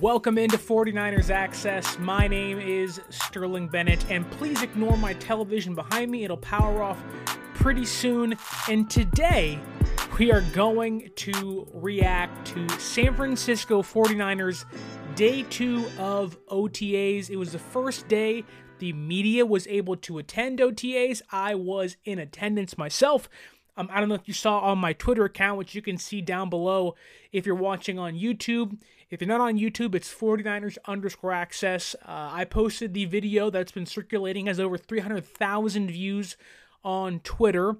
Welcome into 49ers Access. My name is Sterling Bennett, and please ignore my television behind me. It'll power off pretty soon. And today, we are going to react to San Francisco 49ers day two of OTAs. It was the first day the media was able to attend OTAs. I was in attendance myself. Um, I don't know if you saw on my Twitter account, which you can see down below if you're watching on YouTube. If you're not on YouTube, it's 49ers underscore access. Uh, I posted the video that's been circulating, has over 300,000 views on Twitter,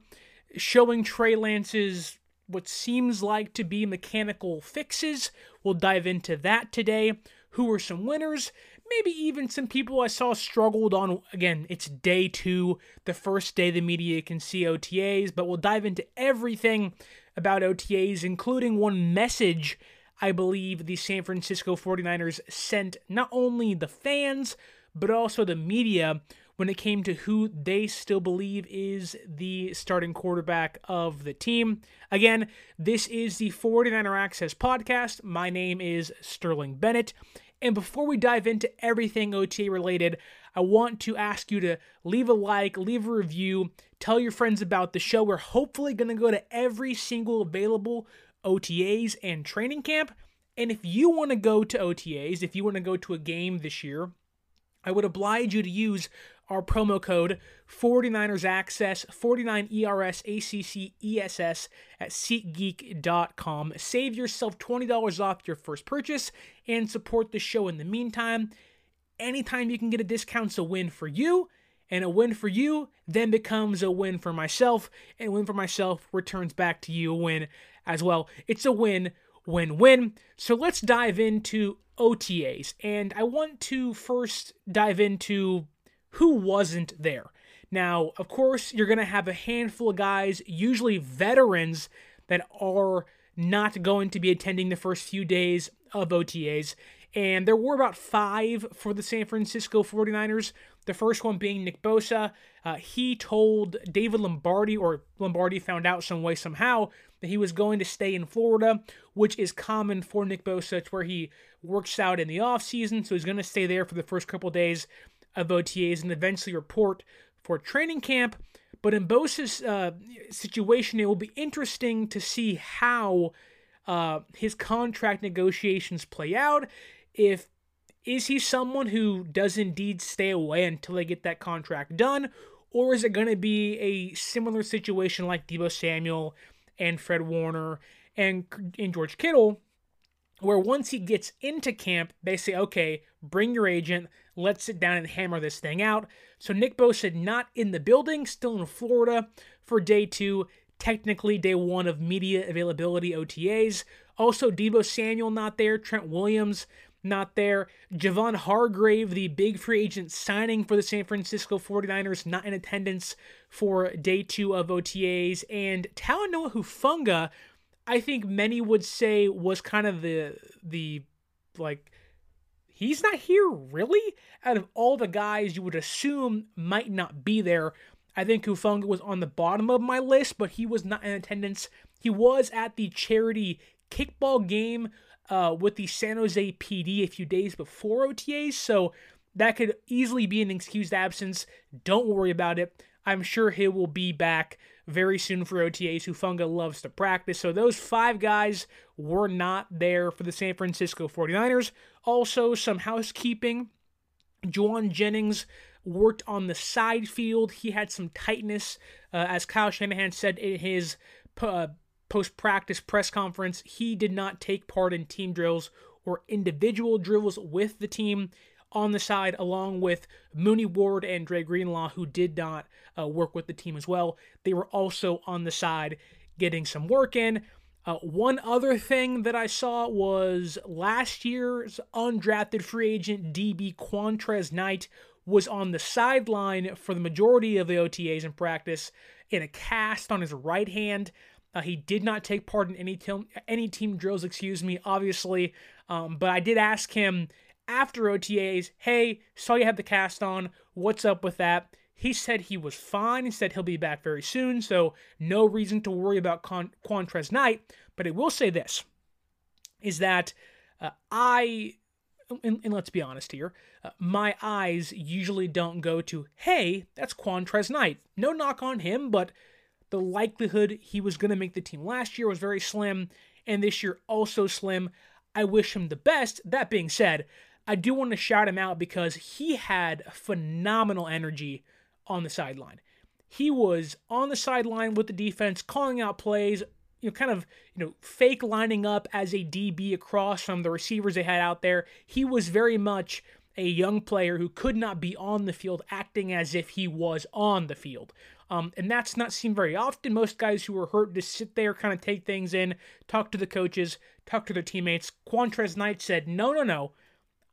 showing Trey Lance's what seems like to be mechanical fixes. We'll dive into that today. Who were some winners? Maybe even some people I saw struggled on. Again, it's day two, the first day the media can see OTAs, but we'll dive into everything about OTAs, including one message I believe the San Francisco 49ers sent not only the fans, but also the media when it came to who they still believe is the starting quarterback of the team. Again, this is the 49er Access podcast. My name is Sterling Bennett. And before we dive into everything OTA related, I want to ask you to leave a like, leave a review, tell your friends about the show. We're hopefully going to go to every single available OTAs and training camp. And if you want to go to OTAs, if you want to go to a game this year, I would oblige you to use our promo code 49ers Access, 49ERS ACC ESS at SeatGeek.com. Save yourself $20 off your first purchase and support the show in the meantime. Anytime you can get a discount's a win for you, and a win for you then becomes a win for myself, and a win for myself returns back to you a win as well. It's a win, win, win. So let's dive into OTAs. And I want to first dive into who wasn't there. Now, of course, you're going to have a handful of guys, usually veterans, that are not going to be attending the first few days of OTAs. And there were about five for the San Francisco 49ers. The first one being Nick Bosa. Uh, he told David Lombardi, or Lombardi found out some way, somehow, that he was going to stay in Florida, which is common for Nick Bosa. It's where he works out in the offseason. So he's going to stay there for the first couple days of OTAs and eventually report for training camp. But in Bosa's uh, situation, it will be interesting to see how uh, his contract negotiations play out. If is he someone who does indeed stay away until they get that contract done, or is it going to be a similar situation like Deebo Samuel and Fred Warner and, and George Kittle, where once he gets into camp, they say, okay, bring your agent, let's sit down and hammer this thing out. So Nick Bosa not in the building, still in Florida for day two, technically day one of media availability OTAs. Also, Deebo Samuel not there, Trent Williams not there. Javon Hargrave, the big free agent signing for the San Francisco 49ers, not in attendance for day two of OTAs. And Talanoa Hufanga, I think many would say was kind of the the like he's not here really out of all the guys you would assume might not be there i think Hufanga was on the bottom of my list but he was not in attendance he was at the charity kickball game uh, with the San Jose PD a few days before OTAs, so that could easily be an excused absence. Don't worry about it. I'm sure he will be back very soon for OTAs. Hufanga loves to practice. So those five guys were not there for the San Francisco 49ers. Also, some housekeeping. Jauan Jennings worked on the side field. He had some tightness, uh, as Kyle Shanahan said in his uh, post practice press conference. He did not take part in team drills or individual drills with the team on the side, along with Mooney Ward and Dre Greenlaw, who did not uh, work with the team as well. They were also on the side getting some work in. Uh, one other thing that I saw was last year's undrafted free agent DB Qwuantrezz Knight was on the sideline for the majority of the OTAs in practice in a cast on his right hand. Uh, he did not take part in any team, any team drills, excuse me, obviously. Um, but I did ask him after OTAs, hey, saw you have the cast on. What's up with that? He said he was fine. He said he'll be back very soon, so no reason to worry about Con- Qwuantrezz Knight. But I will say this is that uh, I, and, and, let's be honest here, uh, my eyes usually don't go to, hey, that's Qwuantrezz Knight. No knock on him, but the likelihood he was going to make the team last year was very slim, and this year also slim. I wish him the best. That being said, I do want to shout him out because he had phenomenal energy on the sideline. He was on the sideline with the defense, calling out plays, you know, kind of, you know, fake lining up as a DB across from the receivers they had out there. He was very much a young player who could not be on the field, acting as if he was on the field. Um, and that's not seen very often. Most guys who are hurt just sit there, kind of take things in, talk to the coaches, talk to their teammates. Qwuantrezz Knight said, no, no, no.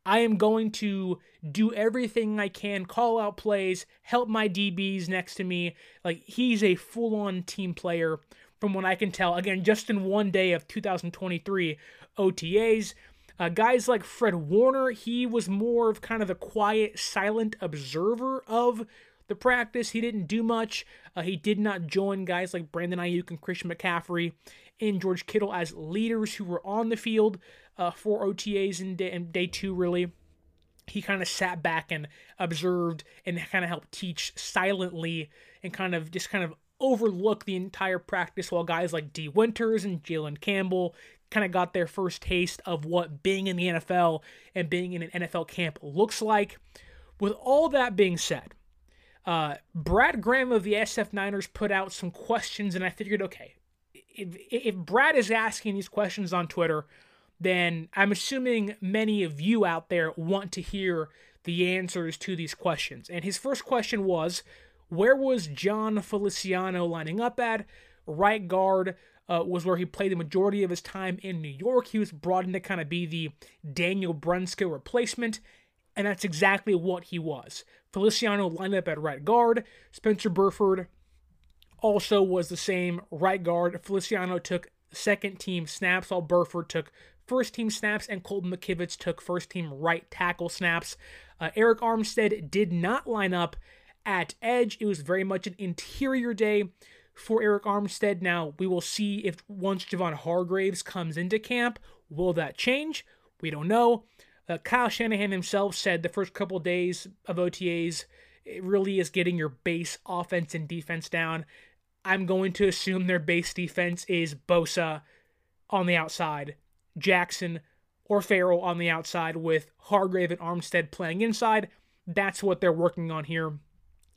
I am going to do everything I can, call out plays, help my DBs next to me. Like he's a full-on team player from what I can tell. Again, just in one day of 2023 OTAs. Uh, guys like Fred Warner, he was more of kind of the quiet, silent observer of the practice. He didn't do much. Uh, he did not join guys like Brandon Aiyuk and Christian McCaffrey and George Kittle as leaders who were on the field uh, for OTAs in day, day two, really. He kind of sat back and observed and kind of helped teach silently and kind of just kind of overlook the entire practice while guys like Dee Winters and Jalen Campbell kind of got their first taste of what being in the NFL and being in an NFL camp looks like. With all that being said, uh, Brad Graham of the SF Niners put out some questions, and I figured, okay, if, if Brad is asking these questions on Twitter, then I'm assuming many of you out there want to hear the answers to these questions. And his first question was where was Jon Feliciano lining up at? Right guard uh, was where he played the majority of his time in New York. He was brought in to kind of be the Daniel Brunskill replacement, and that's exactly what he was. Feliciano lined up at right guard. Spencer Burford also was the same right guard. Feliciano took second team snaps, while Burford took first team snaps, and Colton McKivitz took first team right tackle snaps. Uh, Arik Armstead did not line up at edge. It was very much an interior day for Arik Armstead. Now, we will see if once Javon Hargraves comes into camp, will that change? We don't know. Uh, Kyle Shanahan himself said the first couple days of OTAs it really is getting your base offense and defense down. I'm going to assume their base defense is Bosa on the outside, Jackson or Farrell on the outside, with Hargrave and Armstead playing inside. That's what they're working on here.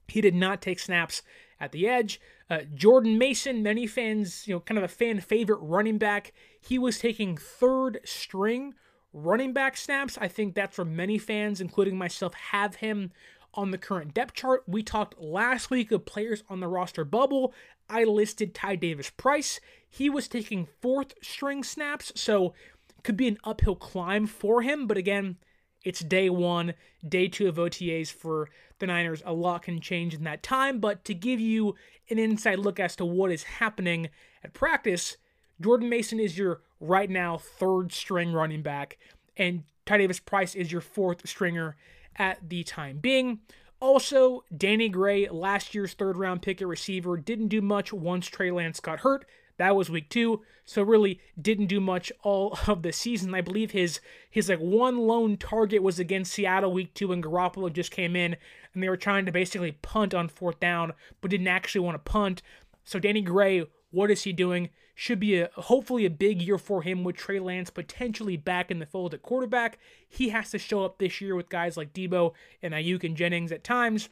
He did not take snaps at the edge. Uh, Jordan Mason, many fans, you know, kind of a fan favorite running back. He was taking third string running back snaps. I think that's where many fans, including myself, have him on the current depth chart. We talked last week of players on the roster bubble. I listed Ty Davis Price. He was taking fourth string snaps, so could be an uphill climb for him. But again, it's day one, day two of OTAs for the Niners. A lot can change in that time, but to give you an inside look as to what is happening at practice, Jordan Mason is your right now third string running back, and Ty Davis Price is your fourth stringer at the time being. Also, Danny Gray, last year's third round pick at receiver, didn't do much once Trey Lance got hurt. That was week two, so really didn't do much all of the season. I believe his his like one lone target was against Seattle week two, and Garoppolo just came in, and they were trying to basically punt on fourth down, but didn't actually want to punt. So Danny Gray, what is he doing? Should be a hopefully a big year for him with Trey Lance potentially back in the fold at quarterback. He has to show up this year with guys like Deebo and Aiyuk and Jennings at times.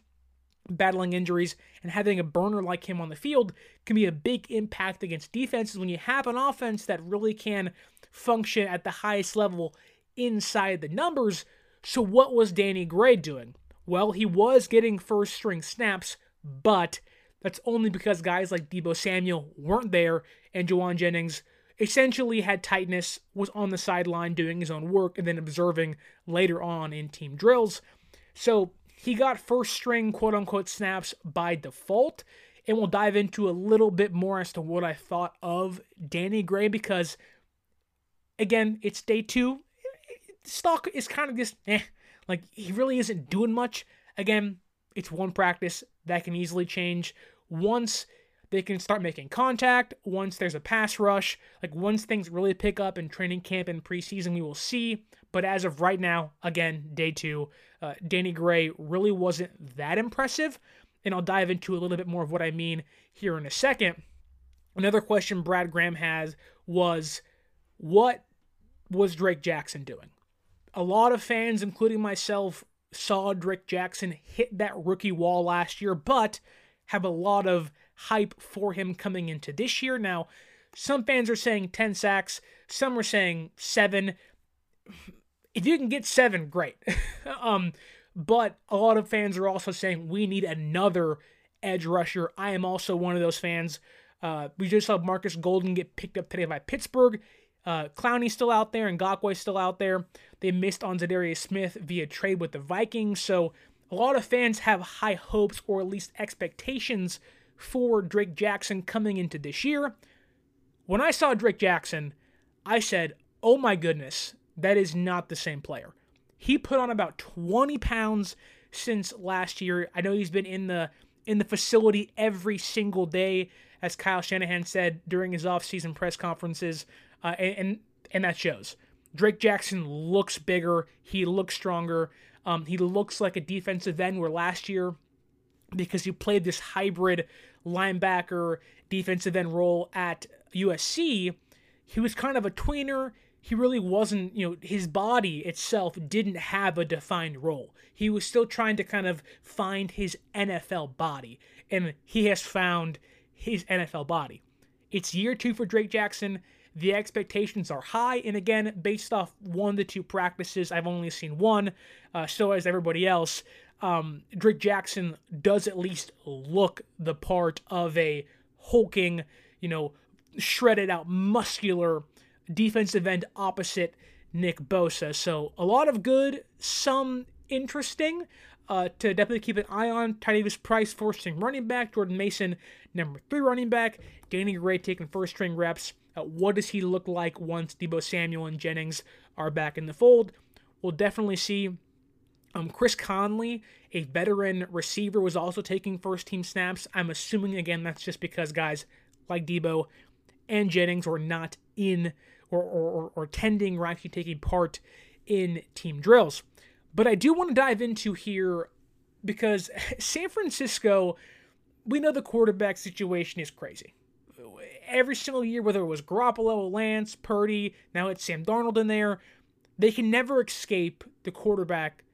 battling injuries, and having a burner like him on the field can be a big impact against defenses when you have an offense that really can function at the highest level inside the numbers. So, what was Danny Gray doing? Well, he was getting first string snaps, but that's only because guys like Deebo Samuel weren't there and Jauan Jennings essentially had tightness, was on the sideline doing his own work, and then observing later on in team drills. So he got first string quote unquote snaps by default. And we'll dive into a little bit more as to what I thought of Danny Gray because, again, it's day two. Stock is kind of just eh. Like, he really isn't doing much. Again, it's one practice that can easily change once they can start making contact, once there's a pass rush, like once things really pick up in training camp and preseason, we will see. But as of right now, again, day two, uh, Danny Gray really wasn't that impressive. And I'll dive into a little bit more of what I mean here in a second. Another question Brad Graham has was what was Drake Jackson doing? A lot of fans, including myself, saw Drake Jackson hit that rookie wall last year, but have a lot of hype for him coming into this year. Now, some fans are saying 10 sacks, some are saying 7. If you can get 7, great. um but a lot of fans are also saying we need another edge rusher. I am also one of those fans. Uh, we just saw Marcus Golden get picked up today by Pittsburgh. Uh, Clowney's still out there and Ngakoue's still out there. They missed on Za'Darius Smith via trade with the Vikings. So a lot of fans have high hopes or at least expectations for Drake Jackson coming into this year. When I saw Drake Jackson, I said, oh my goodness, that is not the same player. He put on about 20 pounds since last year. I know he's been in the in the facility every single day, as Kyle Shanahan said during his offseason press conferences, uh, and, and and that shows. Drake Jackson looks bigger. He looks stronger. Um, he looks like a defensive end where last year, because he played this hybrid linebacker defensive end role at USC, he was kind of a tweener. He really wasn't, you know, his body itself didn't have a defined role. He was still trying to kind of find his NFL body, and he has found his NFL body. It's year two for Drake Jackson. The expectations are high, and again, based off one to two practices, I've only seen one, uh, so has everybody else. Um, Drake Jackson does at least look the part of a hulking, you know, shredded out, muscular defensive end opposite Nick Bosa. So a lot of good, some interesting. Uh, to definitely keep an eye on. Ty Davis-Price, fourth string running back. Jordan Mason, number three running back. Danny Gray taking first string reps. Uh, what does he look like once Deebo Samuel and Jennings are back in the fold? We'll definitely see. Um, Chris Conley, a veteran receiver, was also taking first team snaps. I'm assuming, again, that's just because guys like Deebo and Jennings were not in or, or, or tending or actually taking part in team drills. But I do want to dive into here because San Francisco, we know the quarterback situation is crazy every single year, whether it was Garoppolo, Lance, Purdy, now it's Sam Darnold in there, they can never escape the quarterback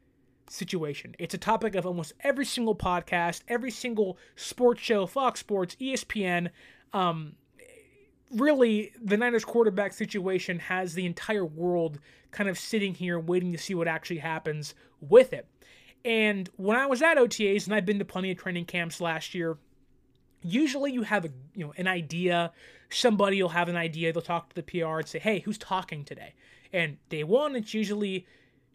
situation. It's a topic of almost every single podcast, every single sports show, Fox Sports, ESPN. Um, really, the Niners quarterback situation has the entire world kind of sitting here waiting to see what actually happens with it. And when I was at OTAs, and I've been to plenty of training camps last year, usually you have a you know an idea. Somebody will have an idea. They'll talk to the pr and say hey who's talking today? And day one it's usually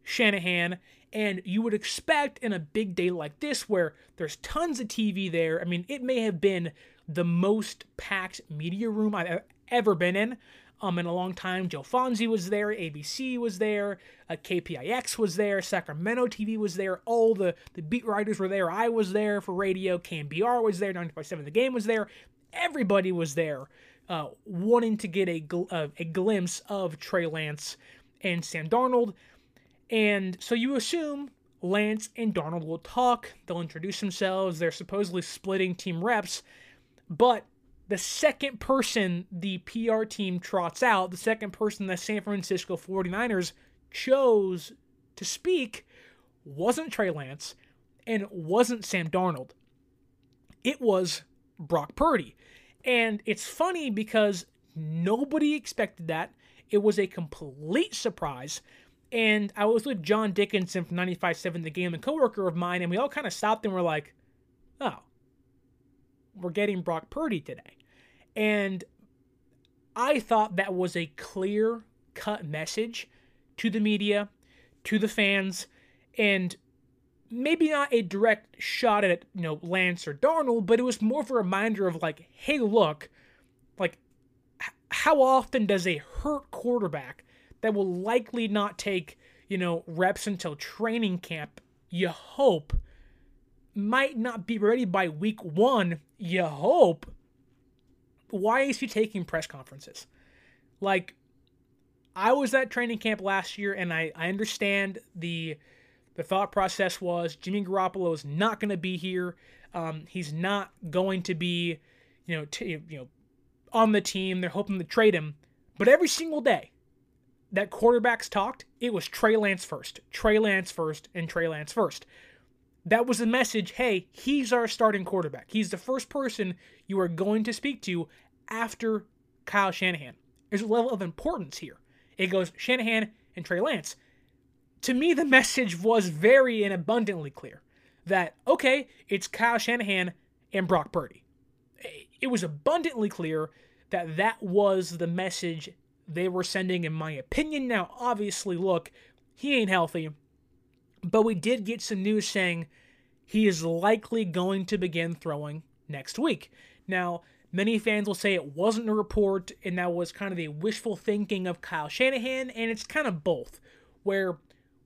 shanahan. And you would expect in a big day like this where there's tons of tv there i mean it may have been the most packed media room i've ever been in um, in a long time. Joe Fonzie was there, ABC was there, uh, KPIX was there, Sacramento TV was there, all the, the beat writers were there. I was there for radio, KNBR was there, 95.7 The Game was there. Everybody was there uh, wanting to get a, gl- uh, a glimpse of Trey Lance and Sam Darnold. And so you assume Lance and Darnold will talk, they'll introduce themselves, they're supposedly splitting team reps, but the second person the PR team trots out, the second person the San Francisco 49ers chose to speak wasn't Trey Lance and wasn't Sam Darnold. It was Brock Purdy. And it's funny because nobody expected that. It was a complete surprise. And I was with John Dickinson from 95.7 The Game, a coworker of mine, and we all kind of stopped and were like, oh, we're getting Brock Purdy today. And I thought that was a clear cut message to the media, to the fans, and maybe not a direct shot at, you know, Lance or Darnold, but it was more of a reminder of like, hey, look, like, h- how often does a hurt quarterback that will likely not take, you know, reps until training camp, you hope, might not be ready by week one, you hope. Why is he taking press conferences? Like, I was at training camp last year, and I, I understand the the thought process was Jimmy Garoppolo is not going to be here. Um, he's not going to be, you know, t- you know, on the team. They're hoping to trade him, but every single day, that quarterbacks talked, it was Trey Lance first, Trey Lance first, and Trey Lance first. That was the message hey, he's our starting quarterback. He's the first person you are going to speak to after Kyle Shanahan. There's a level of importance here. It goes Shanahan and Trey Lance. To me, the message was very and abundantly clear that, okay, it's Kyle Shanahan and Brock Purdy. It was abundantly clear that that was the message they were sending, in my opinion. Now, obviously, look, he ain't healthy, but we did get some news saying he is likely going to begin throwing next week. Now, many fans will say it wasn't a report and that was kind of the wishful thinking of Kyle Shanahan, and it's kind of both, where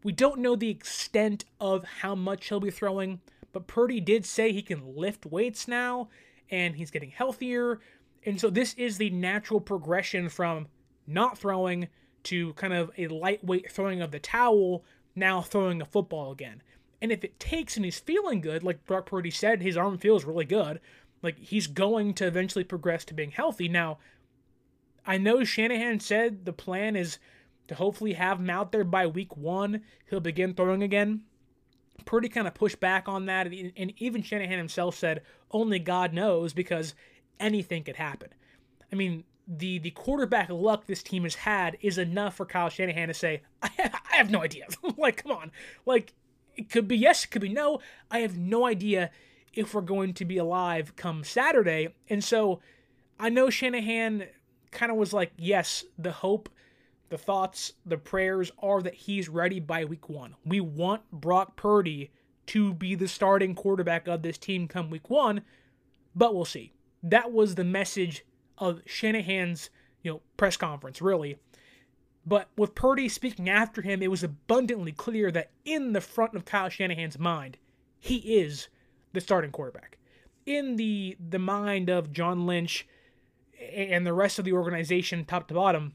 we don't know the extent of how much he'll be throwing, but Purdy did say he can lift weights now and he's getting healthier. And so this is the natural progression from not throwing to kind of a lightweight throwing of the towel, now throwing a football again. And if it takes and he's feeling good, like Brock Purdy said, his arm feels really good. Like he's going to eventually progress to being healthy. Now, I know Shanahan said the plan is to hopefully have him out there by week one. He'll begin throwing again. Purdy kind of pushed back on that, and even Shanahan himself said only God knows because anything could happen. I mean, the the quarterback luck this team has had is enough for Kyle Shanahan to say, I, I have no idea. like, come on. Like, it could be yes, it could be no. I have no idea if we're going to be alive come Saturday. And so I know Shanahan kind of was like, yes, the hope, the thoughts, the prayers are that he's ready by week one. We want Brock Purdy to be the starting quarterback of this team come week one, but we'll see. That was the message of Shanahan's, you know, press conference, really. But with Purdy speaking after him, it was abundantly clear that in the front of Kyle Shanahan's mind, he is the starting quarterback. In the the mind of John Lynch and the rest of the organization, top to bottom,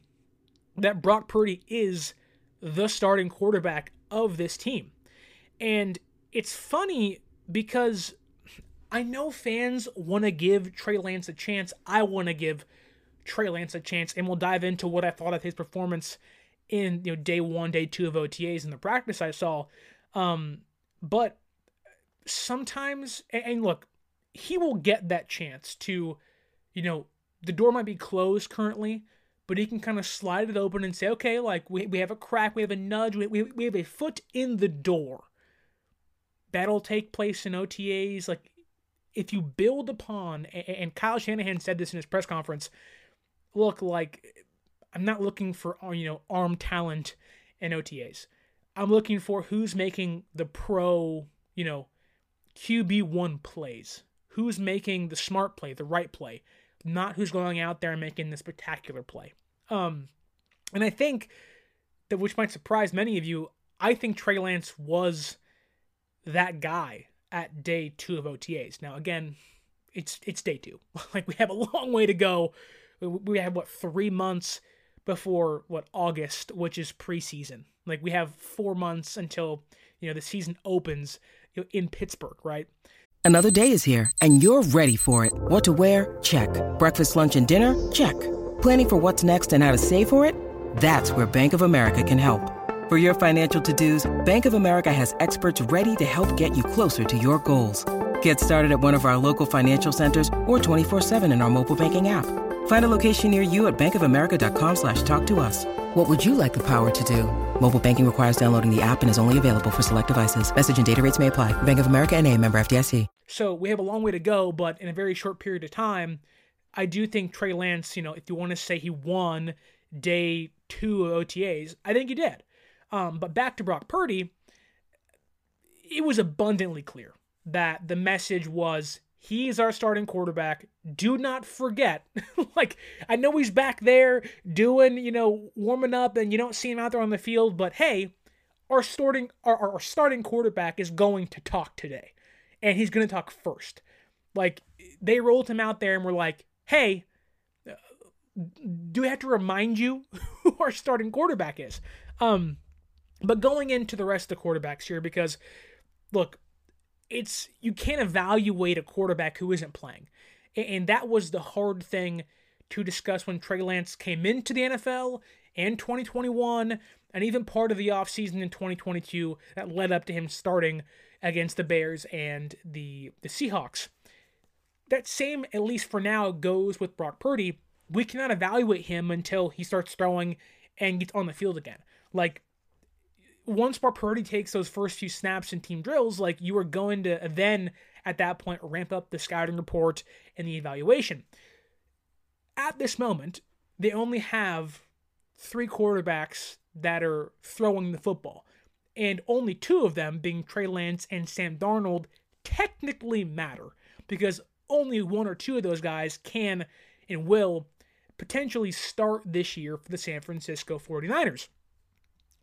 that Brock Purdy is the starting quarterback of this team. And it's funny because I know fans want to give Trey Lance a chance. I want to give Trey Lance a chance, and we'll dive into what I thought of his performance in you know day one, day two of OTAs and the practice I saw. Um, but sometimes, and look, he will get that chance to, you know, the door might be closed currently, but he can kind of slide it open and say, okay, like we, we have a crack, we have a nudge, we, we, we have a foot in the door. That'll take place in OTAs. Like if you build upon, and Kyle Shanahan said this in his press conference, look, like, I'm not looking for, uh, you know, arm talent and OTAs. I'm looking for who's making the pro, you know, QB1 plays. Who's making the smart play, the right play, not who's going out there and making the spectacular play. Um, and I think that, which might surprise many of you, I think Trey Lance was that guy at day two of OTAs. Now, again, it's it's day two. like we have a long way to go. We have what three months before what August, which is preseason. Like we have four months until you know the season opens in Pittsburgh, right? Another day is here, and you're ready for it. What to wear? Check. Breakfast, lunch, and dinner? Check. Planning for what's next and how to save for it? That's where Bank of America can help. For your financial to-dos, Bank of America has experts ready to help get you closer to your goals. Get started at one of our local financial centers or 24-7 in our mobile banking app. Find a location near you at bankofamerica.com slash talk to us. What would you like the power to do? Mobile banking requires downloading the app and is only available for select devices. Message and data rates may apply. Bank of America and a member FDIC. So we have a long way to go, but in a very short period of time, I do think Trey Lance, you know, if you want to say he won day two of OTAs, I think he did. Um, but back to Brock Purdy, it was abundantly clear that the message was he's our starting quarterback. Do not forget. like, I know he's back there doing, you know, warming up and you don't see him out there on the field, but hey, our starting our, our starting quarterback is going to talk today. And he's going to talk first. Like they rolled him out there and were like, "Hey, uh, do we have to remind you who our starting quarterback is?" Um but going into the rest of the quarterbacks here because look, it's you can't evaluate a quarterback who isn't playing. And that was the hard thing to discuss when Trey Lance came into the NFL in 2021 and even part of the offseason in 2022 that led up to him starting against the Bears and the the Seahawks. That same, at least for now, goes with Brock Purdy. We cannot evaluate him until he starts throwing and gets on the field again. Like once Brock takes those first few snaps in team drills, like you are going to then at that point ramp up the scouting report and the evaluation. At this moment, they only have three quarterbacks that are throwing the football, and only two of them, being Trey Lance and Sam Darnold, technically matter because only one or two of those guys can and will potentially start this year for the San Francisco 49ers.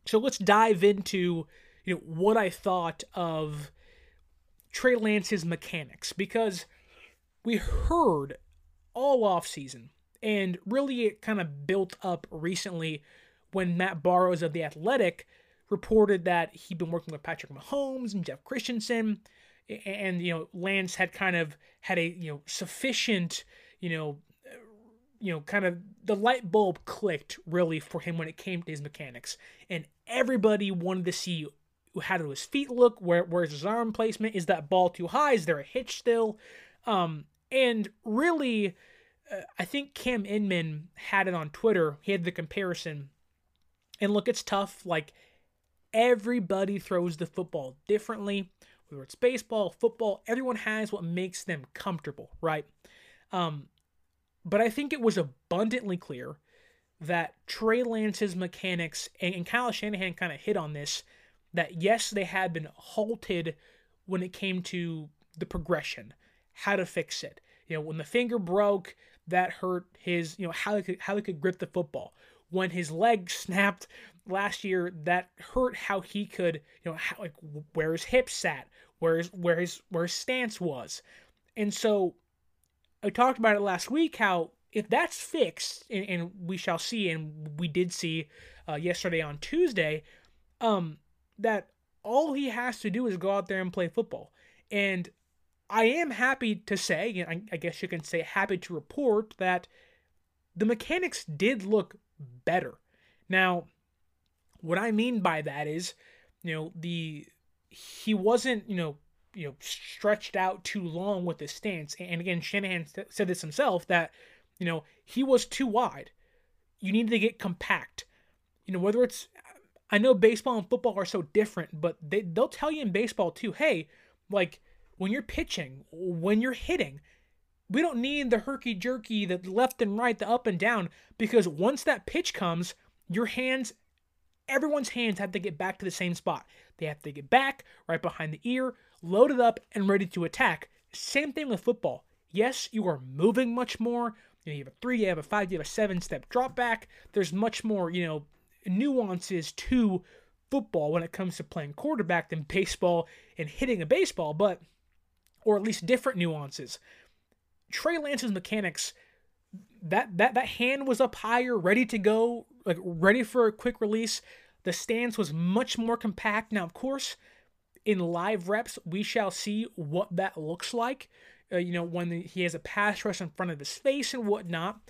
So let's dive into you know what I thought of Trey Lance's mechanics because we heard all off season and really it kind of built up recently when Matt Barrows of the Athletic reported that he'd been working with Patrick Mahomes and Jeff Christensen and you know Lance had kind of had a you know sufficient you know you know, kind of the light bulb clicked really for him when it came to his mechanics. And everybody wanted to see how do his feet look, where where's his arm placement, is that ball too high, is there a hitch still? Um, and really, uh, I think Cam Inman had it on Twitter. He had the comparison. And look, it's tough. Like, everybody throws the football differently, whether it's baseball, football, everyone has what makes them comfortable, right? Um, but I think it was abundantly clear that Trey Lance's mechanics and, Kyle Shanahan kind of hit on this that yes, they had been halted when it came to the progression, how to fix it. You know, when the finger broke, that hurt his, you know, how he could how he could grip the football. When his leg snapped last year, that hurt how he could, you know, how, like where his hips sat, where his where his where his stance was. And so I talked about it last week how if that's fixed, and, and we shall see, and we did see uh, yesterday on Tuesday, um, that all he has to do is go out there and play football. And I am happy to say, I, I guess you can say happy to report that the mechanics did look better. Now, what I mean by that is, you know, the he wasn't, you know, you know stretched out too long with his stance. And again, Shanahan said this himself that you know he was too wide. You need to get compact. You know whether it's I know baseball and football are so different, but they they'll tell you in baseball too. Hey, like when you're pitching, when you're hitting, we don't need the herky jerky, the left and right, the up and down, because once that pitch comes, your hands, everyone's hands have to get back to the same spot. They have to get back right behind the ear, loaded up and ready to attack. Same thing with football. Yes, you are moving much more. You, know, you have a three, you have a five, you have a seven step drop back. There's much more, you know, nuances to football when it comes to playing quarterback than baseball and hitting a baseball, but or at least different nuances. Trey Lance's mechanics, that that that hand was up higher, ready to go, like ready for a quick release. The stance was much more compact. Now, of course, in live reps, we shall see what that looks like. Uh, you know, when he has a pass rush in front of his face and whatnot.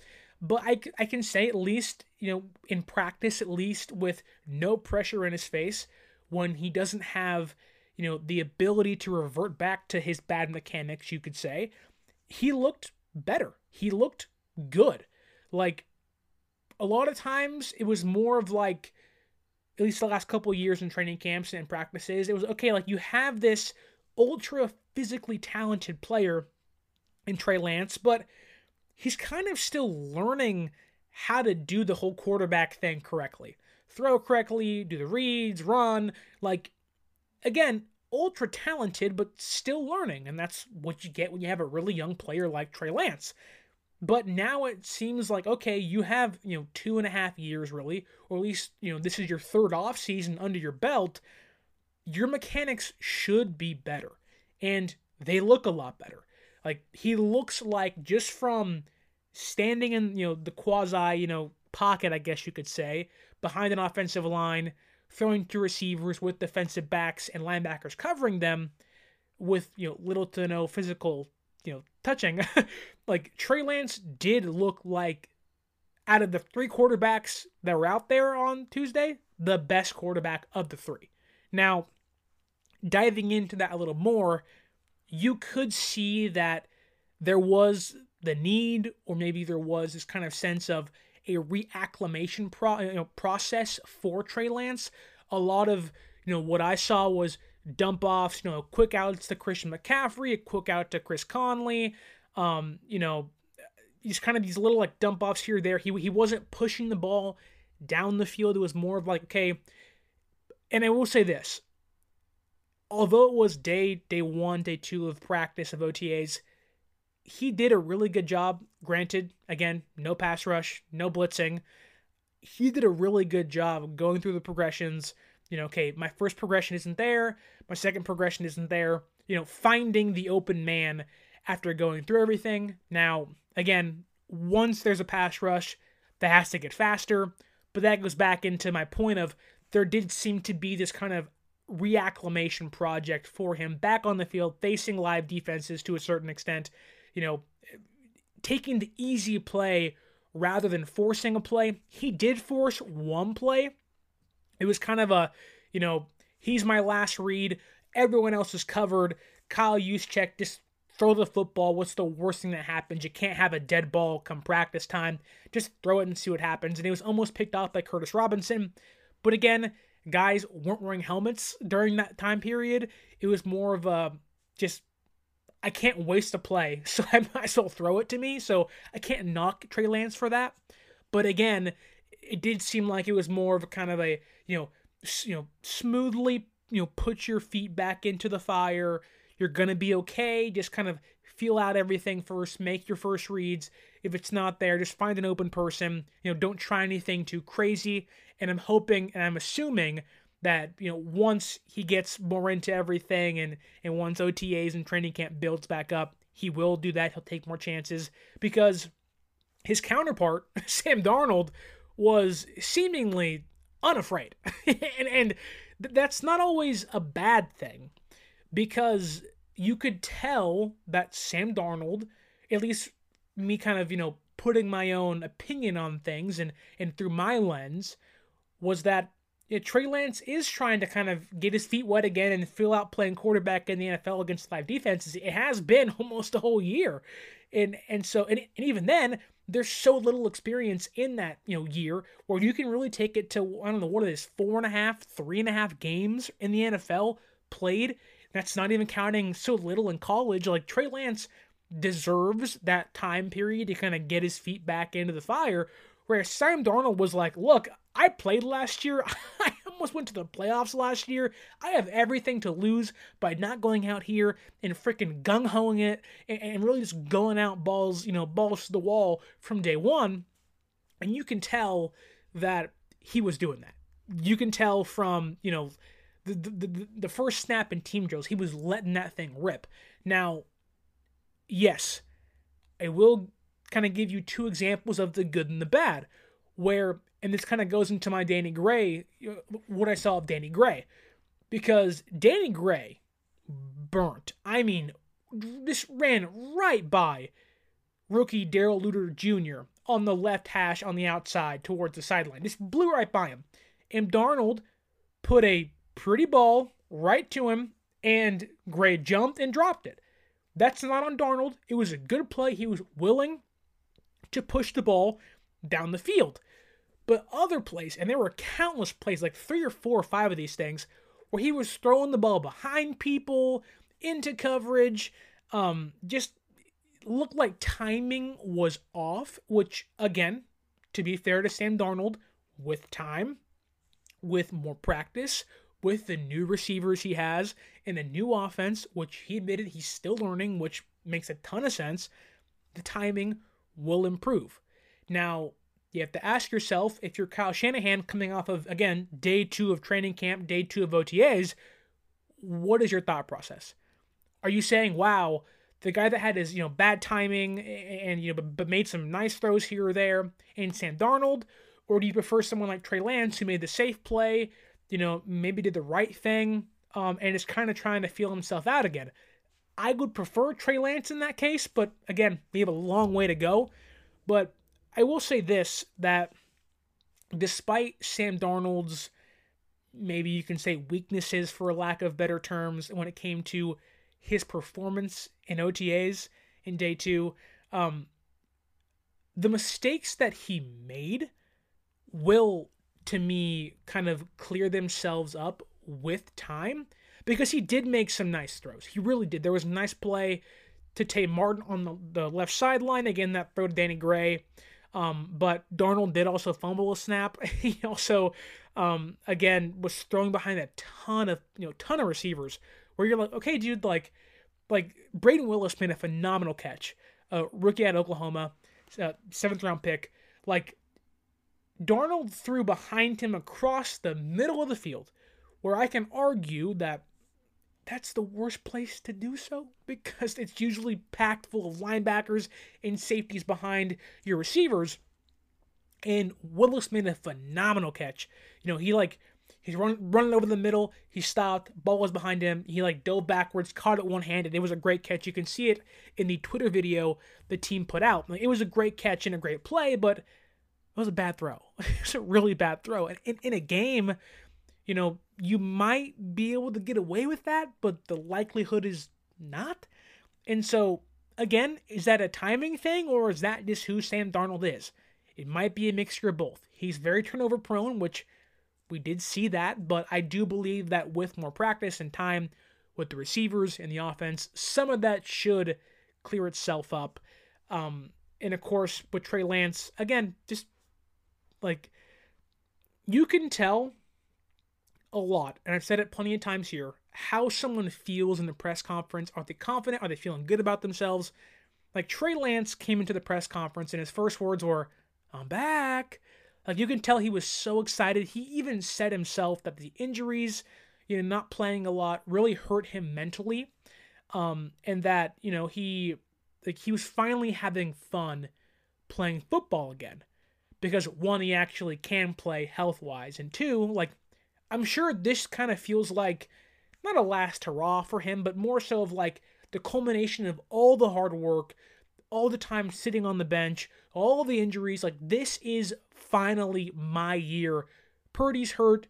But I, I can say at least, you know, in practice, at least with no pressure in his face, when he doesn't have, you know, the ability to revert back to his bad mechanics, you could say, he looked better. He looked good. Like a lot of times it was more of like at least the last couple years in training camps and practices, it was okay, like you have this ultra physically talented player in Trey Lance, but he's kind of still learning how to do the whole quarterback thing correctly. Throw correctly, do the reads, run. Like, again, ultra talented, but still learning. And that's what you get when you have a really young player like Trey Lance. But now it seems like, okay, you have, you know, two and a half years really, or at least, you know, this is your third off season under your belt. Your mechanics should be better. And they look a lot better. Like he looks like just from standing in, you know, the quasi, you know, pocket, I guess you could say, behind an offensive line, throwing to receivers with defensive backs and linebackers covering them with, you know, little to no physical, you know, touching. like Trey Lance did look like out of the three quarterbacks that were out there on Tuesday, the best quarterback of the three. Now, diving into that a little more, you could see that there was the need, or maybe there was this kind of sense of a reacclimation pro- you know, process for Trey Lance. A lot of you know what I saw was dump offs, you know, quick outs to Christian McCaffrey, a quick out to Chris Conley, um, you know, these kind of these little like dump offs here there. He he wasn't pushing the ball down the field. It was more of like okay. And I will say this, although it was day day one, day two of practice of OTAs, he did a really good job. Granted, again, no pass rush, no blitzing. He did a really good job going through the progressions. You know, okay, my first progression isn't there, my second progression isn't there. You know, finding the open man after going through everything. Now, again, once there's a pass rush, that has to get faster. But that goes back into my point of there did seem to be this kind of reacclimation project for him back on the field, facing live defenses to a certain extent. You know, taking the easy play rather than forcing a play. He did force one play. It was kind of a, you know, he's my last read. Everyone else is covered. Kyle Juszczyk just throw the football. What's the worst thing that happens? You can't have a dead ball come practice time. Just throw it and see what happens. And it was almost picked off by Curtis Robinson. But again, guys weren't wearing helmets during that time period. It was more of a just I can't waste a play, so I might as well throw it to me. So I can't knock Trey Lance for that. But again, it did seem like it was more of a kind of a you know you know smoothly you know put your feet back into the fire. You're gonna be okay. Just kind of feel out everything first. Make your first reads. If it's not there, just find an open person. You know, don't try anything too crazy. And I'm hoping and I'm assuming that you know once he gets more into everything and and once OTAs and training camp builds back up, he will do that. He'll take more chances because his counterpart Sam Darnold was seemingly unafraid, and and that's not always a bad thing because you could tell that Sam Darnold, at least me kind of you know putting my own opinion on things and and through my lens was that you know, Trey Lance is trying to kind of get his feet wet again and fill out playing quarterback in the NFL against five defenses. It has been almost a whole year, and and so and, and even then, there's so little experience in that you know year where you can really take it to I don't know what it is four and a half, three and a half games in the NFL played. That's not even counting so little in college. Like Trey Lance deserves that time period to kind of get his feet back into the fire. Whereas Sam Darnold was like, look, I played last year. Almost went to the playoffs last year. I have everything to lose by not going out here and freaking gung hoing it and, and really just going out balls, you know, balls to the wall from day one. And you can tell that he was doing that. You can tell from, you know, the, the, the first snap in team drills, he was letting that thing rip. Now, yes, I will kind of give you two examples of the good and the bad, where and this kind of goes into my Danny Gray, what I saw of Danny Gray, because Danny Gray burnt. I mean, this ran right by rookie Darrell Luter Jr. on the left hash on the outside towards the sideline. Just blew right by him. And Darnold put a pretty ball right to him And Gray jumped and dropped it. That's not on Darnold. It was a good play. He was willing to push the ball down the field. But other plays, and there were countless plays, like three or four or five of these things, where he was throwing the ball behind people, into coverage, um, just looked like timing was off, which, again, to be fair to Sam Darnold, with time, with more practice, with the new receivers he has, and a new offense, which he admitted he's still learning, which makes a ton of sense, the timing will improve. Now, you have to ask yourself if you're Kyle Shanahan coming off of, again, day two of training camp, day two of OTAs, what is your thought process? Are you saying, wow, the guy that had his, you know, bad timing and, you know, but, but made some nice throws here or there in Sam Darnold? Or do you prefer someone like Trey Lance who made the safe play, you know, maybe did the right thing, um, and is kind of trying to feel himself out again? I would prefer Trey Lance in that case, but again, we have a long way to go. But I will say this that despite Sam Darnold's maybe you can say weaknesses for lack of better terms when it came to his performance in OTAs in day two, um, the mistakes that he made will, to me, kind of clear themselves up with time because he did make some nice throws. He really did. There was a nice play to Tay Martin on the, the left sideline. Again, that throw to Danny Gray. Um, but Darnold did also fumble a snap. he also, um, again, was throwing behind a ton of you know ton of receivers. Where you're like, okay, dude, like, like Brayden Willis made a phenomenal catch, a rookie at Oklahoma, uh, seventh round pick. Like, Darnold threw behind him across the middle of the field, where I can argue that that's the worst place to do so because it's usually packed full of linebackers and safeties behind your receivers. And Willis made a phenomenal catch. You know, he like he's run, running over the middle. He stopped. Ball was behind him. He like dove backwards, caught it one handed. It was a great catch. You can see it in the Twitter video the team put out. Like, it was a great catch and a great play, but it was a bad throw. it was a really bad throw. And in, in a game you know, you might be able to get away with that, but the likelihood is not. And so, again, is that a timing thing or is that just who Sam Darnold is? It might be a mixture of both. He's very turnover prone, which we did see that, but I do believe that with more practice and time with the receivers and the offense, some of that should clear itself up. Um, and of course, with Trey Lance, again, just like you can tell a lot, and I've said it plenty of times here, how someone feels in the press conference. Are they confident? Are they feeling good about themselves? Like Trey Lance came into the press conference and his first words were, I'm back. Like you can tell he was so excited. He even said himself that the injuries, you know, not playing a lot really hurt him mentally. Um, and that, you know, he like he was finally having fun playing football again. Because one, he actually can play health wise, and two, like I'm sure this kind of feels like not a last hurrah for him, but more so of like the culmination of all the hard work, all the time sitting on the bench, all the injuries. Like, this is finally my year. Purdy's hurt.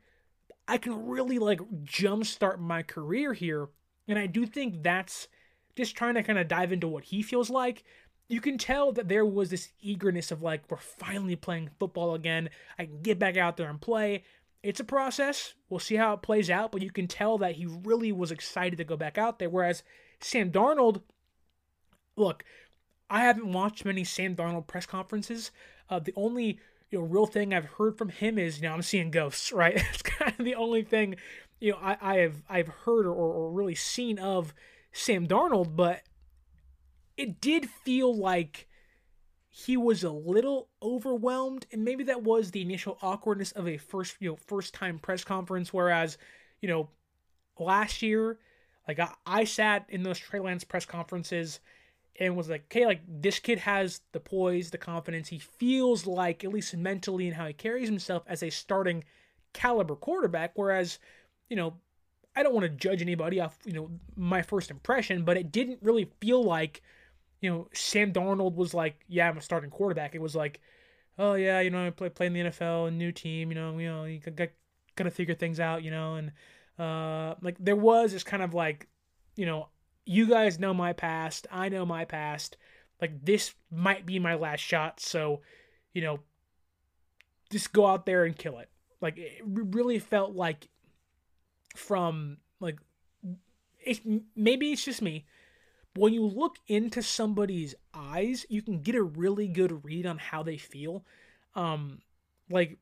I can really like jumpstart my career here. And I do think that's just trying to kind of dive into what he feels like. You can tell that there was this eagerness of like, we're finally playing football again. I can get back out there and play it's a process. We'll see how it plays out, but you can tell that he really was excited to go back out there. Whereas Sam Darnold, look, I haven't watched many Sam Darnold press conferences. Uh, the only you know real thing I've heard from him is you know I'm seeing ghosts, right? it's kind of the only thing you know I, I have I've heard or, or really seen of Sam Darnold, but it did feel like he was a little overwhelmed and maybe that was the initial awkwardness of a first you know first time press conference whereas you know last year like I, I sat in those Trey Lance press conferences and was like okay like this kid has the poise the confidence. He feels like at least mentally and how he carries himself as a starting caliber quarterback. Whereas you know I don't want to judge anybody off you know my first impression but it didn't really feel like you know, Sam Darnold was like, yeah, I'm a starting quarterback. It was like, oh yeah, you know, I play play in the NFL, a new team, you know, you know, you got got to figure things out, you know, and Uh, like there was this kind of like, you know, you guys know my past, I know my past. Like this might be my last shot, so you know, just go out there and kill it. Like it really felt like from like it, maybe it's just me. When you look into somebody's eyes, you can get a really good read on how they feel. Um, like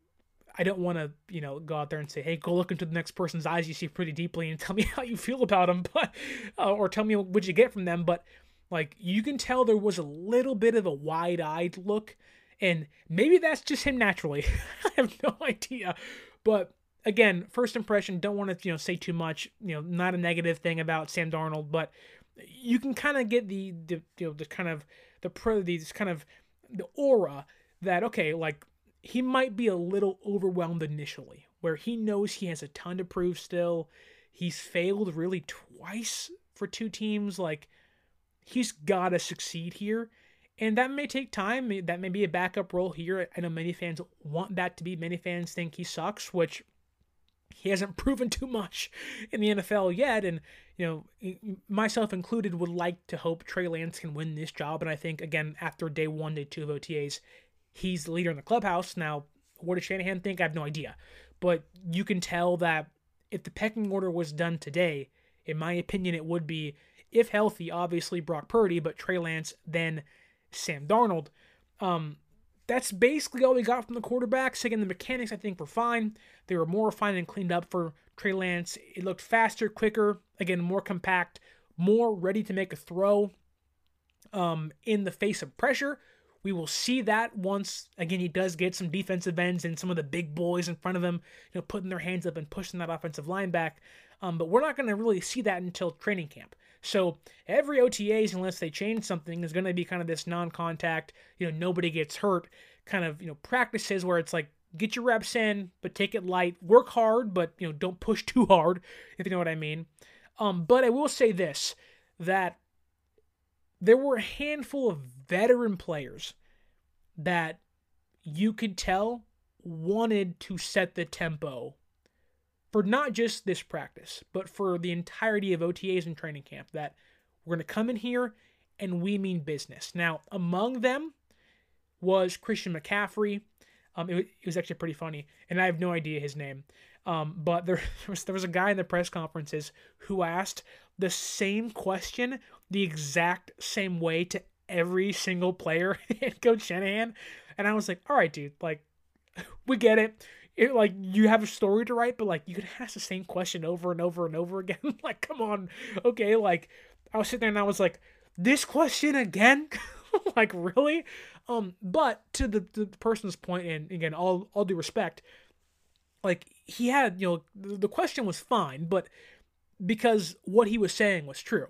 I don't want to, you know, go out there and say, "Hey, go look into the next person's eyes you see pretty deeply and tell me how you feel about them," but uh, or tell me what you get from them. But like, you can tell there was a little bit of a wide-eyed look, and maybe that's just him naturally. I have no idea, but again, first impression. Don't want to, you know, say too much. You know, not a negative thing about Sam Darnold, but you can kind of get the, the, you know, the kind of the pro, these kind of the aura that okay, like he might be a little overwhelmed initially, where he knows he has a ton to prove still. He's failed really twice for two teams. Like, he's got to succeed here. And that may take time. That may be a backup role here. I know many fans want that to be. Many fans think he sucks, which he hasn't proven too much in the NFL yet. And, you know, myself included, would like to hope Trey Lance can win this job. And I think, again, after day one, day two of OTAs, he's the leader in the clubhouse. Now, what does Shanahan think? I have no idea. But you can tell that if the pecking order was done today, in my opinion, it would be, if healthy, obviously Brock Purdy, but Trey Lance, then Sam Darnold. Um, that's basically all we got from the quarterbacks. Again, the mechanics I think were fine. They were more refined and cleaned up for Trey Lance. It looked faster, quicker, again, more compact, more ready to make a throw um, in the face of pressure. We will see that once again he does get some defensive ends and some of the big boys in front of him, you know, putting their hands up and pushing that offensive line back. Um, but we're not going to really see that until training camp. So every OTAs, unless they change something, is going to be kind of this non-contact, you know, nobody gets hurt kind of you know practices where it's like get your reps in, but take it light, work hard, but you know don't push too hard, if you know what I mean. Um, but I will say this that there were a handful of veteran players that you could tell wanted to set the tempo for not just this practice, but for the entirety of OTAs and training camp. That we're going to come in here and we mean business. Now, among them was Christian McCaffrey. Um, it, it was actually pretty funny, and I have no idea his name. Um, but there was there was a guy in the press conferences who asked the same question the exact same way to every single player in Coach Shanahan. And I was like, all right, dude, like, we get it. It. Like, you have a story to write, but like, you can ask the same question over and over and over again. like, come on. Okay. Like, I was sitting there and I was like, this question again? like, really? Um, but to the, the person's point, and again, all, all due respect, like, he had, you know, the, the question was fine, but because what he was saying was true.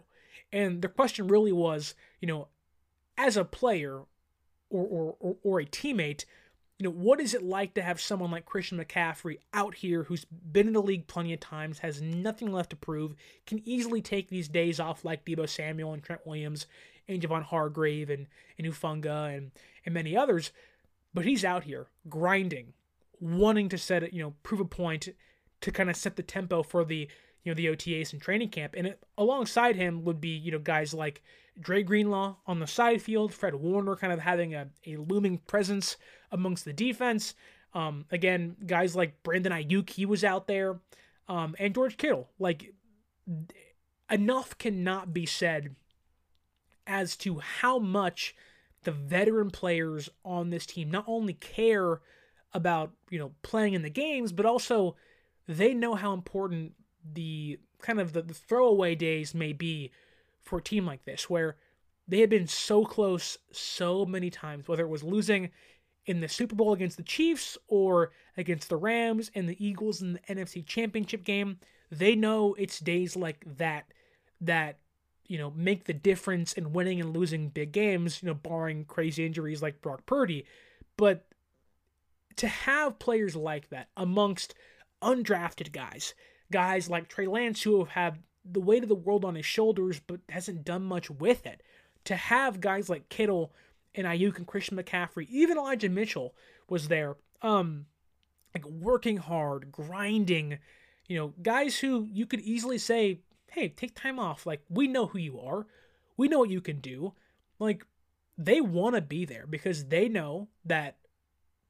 And the question really was, you know, as a player or, or, or, or a teammate, you know, what is it like to have someone like Christian McCaffrey out here who's been in the league plenty of times, has nothing left to prove, can easily take these days off like Deebo Samuel and Trent Williams and Javon Hargrave and, and Hufanga and, and many others, but he's out here grinding, wanting to set you know, prove a point to kind of set the tempo for the you know the OTAs and training camp, and it, alongside him would be you know guys like Dre Greenlaw on the side field, Fred Warner kind of having a, a looming presence amongst the defense. Um, again, guys like Brandon Aiyuk, he was out there, um, and George Kittle. Like enough cannot be said as to how much the veteran players on this team not only care about you know playing in the games, but also they know how important the kind of the, the throwaway days may be for a team like this, where they had been so close so many times, whether it was losing in the Super Bowl against the Chiefs or against the Rams and the Eagles in the NFC Championship game. They know it's days like that that you know make the difference in winning and losing big games. You know, barring crazy injuries like Brock Purdy, but to have players like that amongst undrafted guys guys like Trey Lance who have had the weight of the world on his shoulders but hasn't done much with it. To have guys like Kittle and Aiyuk and Christian McCaffrey, even Elijah Mitchell was there, um, like working hard, grinding, You know, guys who you could easily say, hey, take time off. Like, we know who you are, we know what you can do. Like, they want to be there because they know that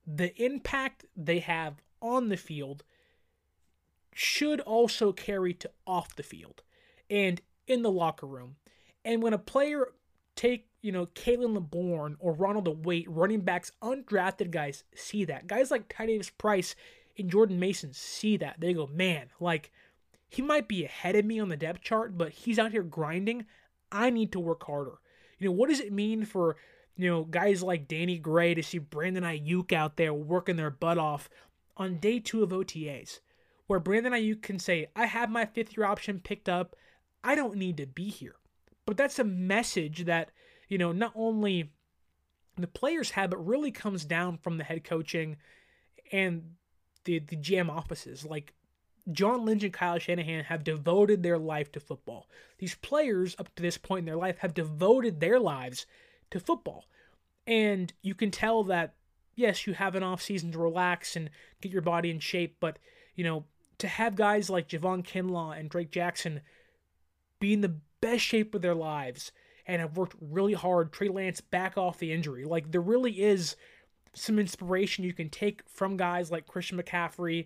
the impact they have on the field should also carry to off the field and in the locker room. And when a player take, you know, Khalan Laborn or Ronald Waite, running backs, undrafted guys see that. Guys like Ty Davis Price and Jordan Mason see that. They go, man, like he might be ahead of me on the depth chart, but he's out here grinding. I need to work harder. You know, what does it mean for, you know, guys like Danny Gray to see Brandon Aiyuk out there working their butt off on day two of OTAs, where Brandon Aiyuk can say, I have my fifth year option picked up. I don't need to be here. But that's a message that, you know, not only the players have, but really comes down from the head coaching and the, the GM offices. Like John Lynch and Kyle Shanahan have devoted their life to football. These players, up to this point in their life, have devoted their lives to football. And you can tell that, yes, you have an off season to relax and get your body in shape, but, you know, to have guys like Javon Kinlaw and Drake Jackson be in the best shape of their lives and have worked really hard, Trey Lance back off the injury. Like, there really is some inspiration you can take from guys like Christian McCaffrey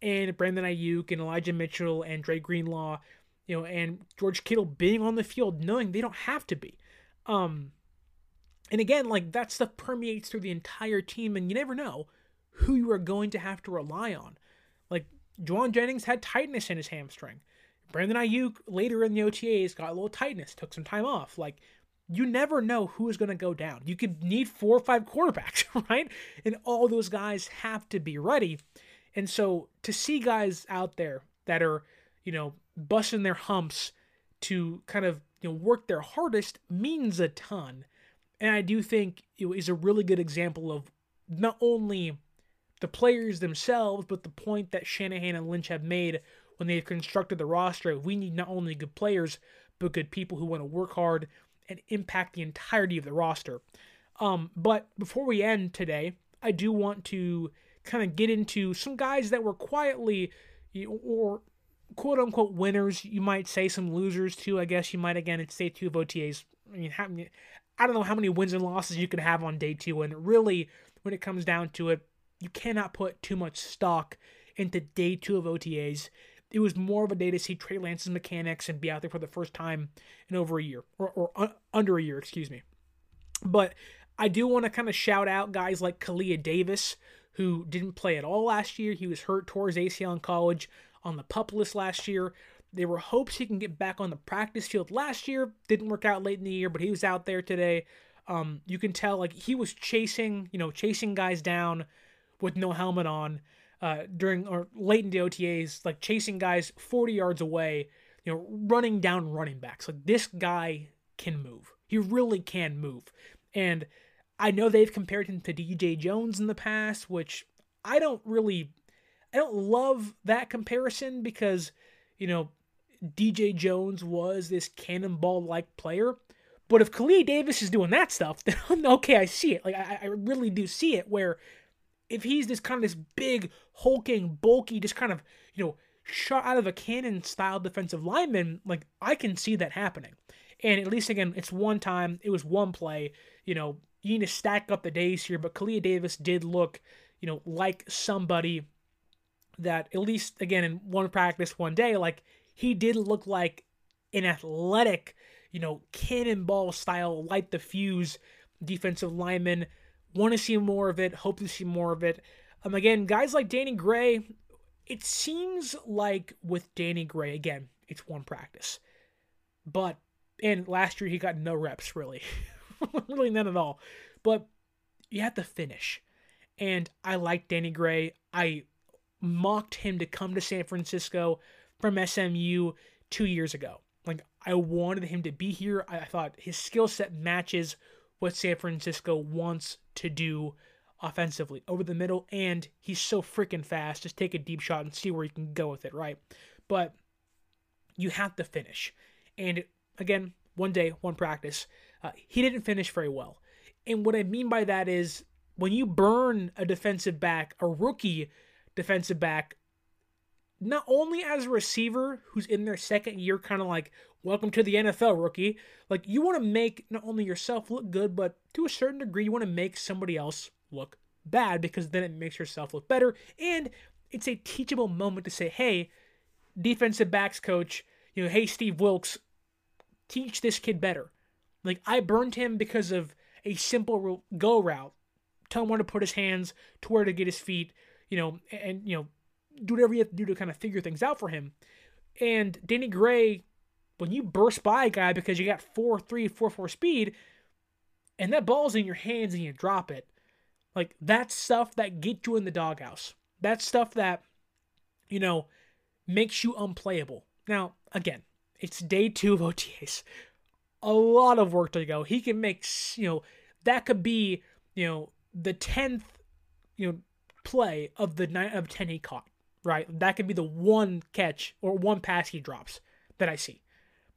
and Brandon Aiyuk and Elijah Mitchell and Dre Greenlaw, you know, and George Kittle being on the field knowing they don't have to be. Um, and again, like that stuff permeates through the entire team, and you never know who you are going to have to rely on. Like Jauan Jennings had tightness in his hamstring. Brandon Aiyuk later in the OTAs got a little tightness, took some time off. Like you never know who is going to go down. You could need four or five quarterbacks, right? And all those guys have to be ready. And so to see guys out there that are, you know, busting their humps to kind of you know work their hardest means a ton. And I do think it is a really good example of not only the players themselves, but the point that Shanahan and Lynch have made when they've constructed the roster. We need not only good players, but good people who want to work hard and impact the entirety of the roster. Um, but before we end today, I do want to kind of get into some guys that were quietly or quote unquote winners. You might say some losers too. I guess you might again it's day two of OTAs. I mean, how, I don't know how many wins and losses you can have on day two, and really, when it comes down to it, you cannot put too much stock into day two of OTAs. It was more of a day to see Trey Lance's mechanics and be out there for the first time in over a year, or, or uh, under a year, excuse me. But I do want to kind of shout out guys like Kalia Davis, who didn't play at all last year. He was hurt towards ACL in college on the pup list last year. There were hopes he can get back on the practice field last year. Didn't work out late in the year, but he was out there today. Um, you can tell like he was chasing, you know, chasing guys down with no helmet on uh, during or late in the OTAs, like chasing guys 40 yards away, you know, running down running backs. Like this guy can move. He really can move. And I know they've compared him to DJ Jones in the past, which I don't really I don't love that comparison because, you know, DJ Jones was this cannonball like player. But if Kalia Davis is doing that stuff, then okay, I see it. Like I, I really do see it where if he's this kind of this big, hulking, bulky, just kind of, you know, shot out of a cannon style defensive lineman, like I can see that happening. And at least again, it's one time, it was one play. You know, you need to stack up the days here, but Kalia Davis did look, you know, like somebody that at least again in one practice one day, like he did look like an athletic, you know, cannonball style, light the fuse defensive lineman. Want to see more of it, hope to see more of it. Um, again, guys like Danny Gray, it seems like with Danny Gray, again, it's one practice. But, and last year he got no reps, really. really none at all. But you have to finish. And I like Danny Gray. I mocked him to come to San Francisco from SMU two years ago. Like, I wanted him to be here. I thought his skill set matches what San Francisco wants to do offensively over the middle, and he's so freaking fast. Just take a deep shot and see where you can go with it, right? But you have to finish. And again, one day, one practice. Uh, he didn't finish very well. And what I mean by that is when you burn a defensive back, a rookie defensive back, not only as a receiver who's in their second year, kind of like, welcome to the NFL, rookie. Like, you want to make not only yourself look good, but to a certain degree, you want to make somebody else look bad because then it makes yourself look better. And it's a teachable moment to say, hey, defensive backs coach, you know, hey, Steve Wilks, teach this kid better. Like, I burned him because of a simple go route. Tell him where to put his hands, to where to get his feet, you know, and, you know, do whatever you have to do to kind of figure things out for him. And Danny Gray, when you burst by a guy because you got 4 3, 4 4 speed, and that ball's in your hands and you drop it, like that's stuff that gets you in the doghouse. That's stuff that, you know, makes you unplayable. Now, again, it's day two of OTAs. A lot of work to go. He can make, you know, that could be, you know, the 10th, you know, play of the nine of 10 he caught right? That could be the one catch or one pass he drops that I see.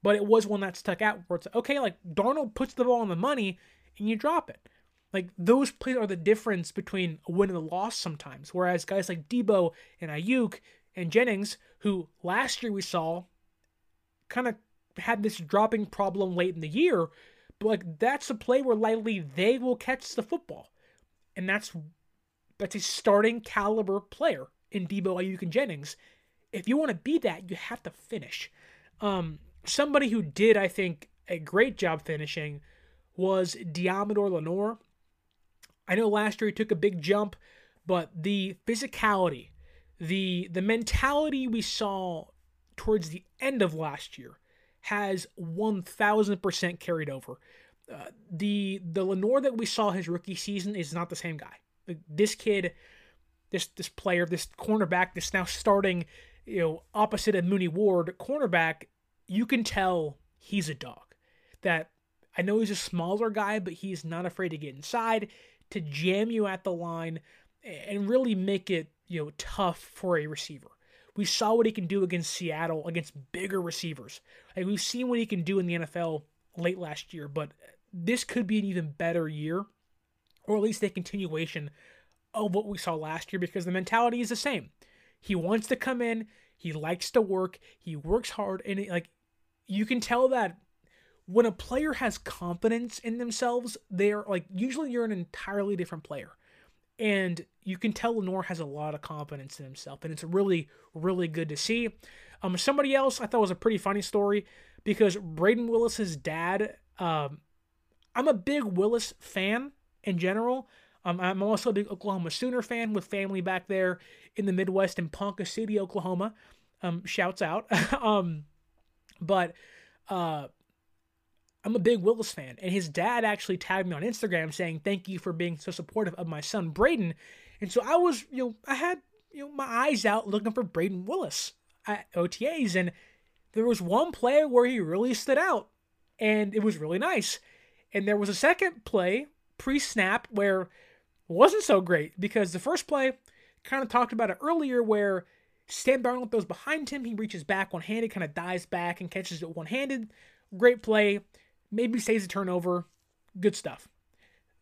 But it was one that stuck out where it's okay, like Darnold puts the ball on the money and you drop it. Like those plays are the difference between a win and a loss sometimes. Whereas guys like Deebo and Aiyuk and Jennings, who last year we saw kind of had this dropping problem late in the year, but like that's a play where likely they will catch the football. And that's that's a starting caliber player in Deebo Aiyuk and Jennings. If you want to be that, you have to finish. Um, somebody who did, I think, a great job finishing was Deommodore Lenoir. I know last year he took a big jump, but the physicality, the the mentality we saw towards the end of last year has 1000% carried over. Uh, the the Lenoir that we saw his rookie season is not the same guy. This kid this this player, this cornerback, this now starting, you know, opposite of Mooney Ward cornerback, you can tell he's a dog. That I know he's a smaller guy, but he's not afraid to get inside, to jam you at the line, and really make it you know tough for a receiver. We saw what he can do against Seattle, against bigger receivers. Like we've seen what he can do in the NFL late last year, but this could be an even better year, or at least a continuation of what we saw last year because the mentality is the same. He wants to come in, he likes to work, he works hard, and it, like you can tell that when a player has confidence in themselves, they're like usually you're an entirely different player. And you can tell Lenoir has a lot of confidence in himself, and it's really, really good to see. Um, somebody else I thought was a pretty funny story because Brayden Willis's dad. Um, I'm a big Willis fan in general, um, I'm also a big Oklahoma Sooner fan with family back there in the Midwest in Ponca City, Oklahoma. Um, shouts out. um, but uh, I'm a big Willis fan, and his dad actually tagged me on Instagram saying thank you for being so supportive of my son Brayden." And so I was, you know, I had you know my eyes out looking for Brayden Willis at OTAs, and there was one play where he really stood out, and it was really nice. And there was a second play pre-snap where wasn't so great because the first play kind of talked about it earlier where Sam Darnold throws behind him, he reaches back one handed, kind of dives back and catches it one handed. Great play, maybe saves a turnover, good stuff.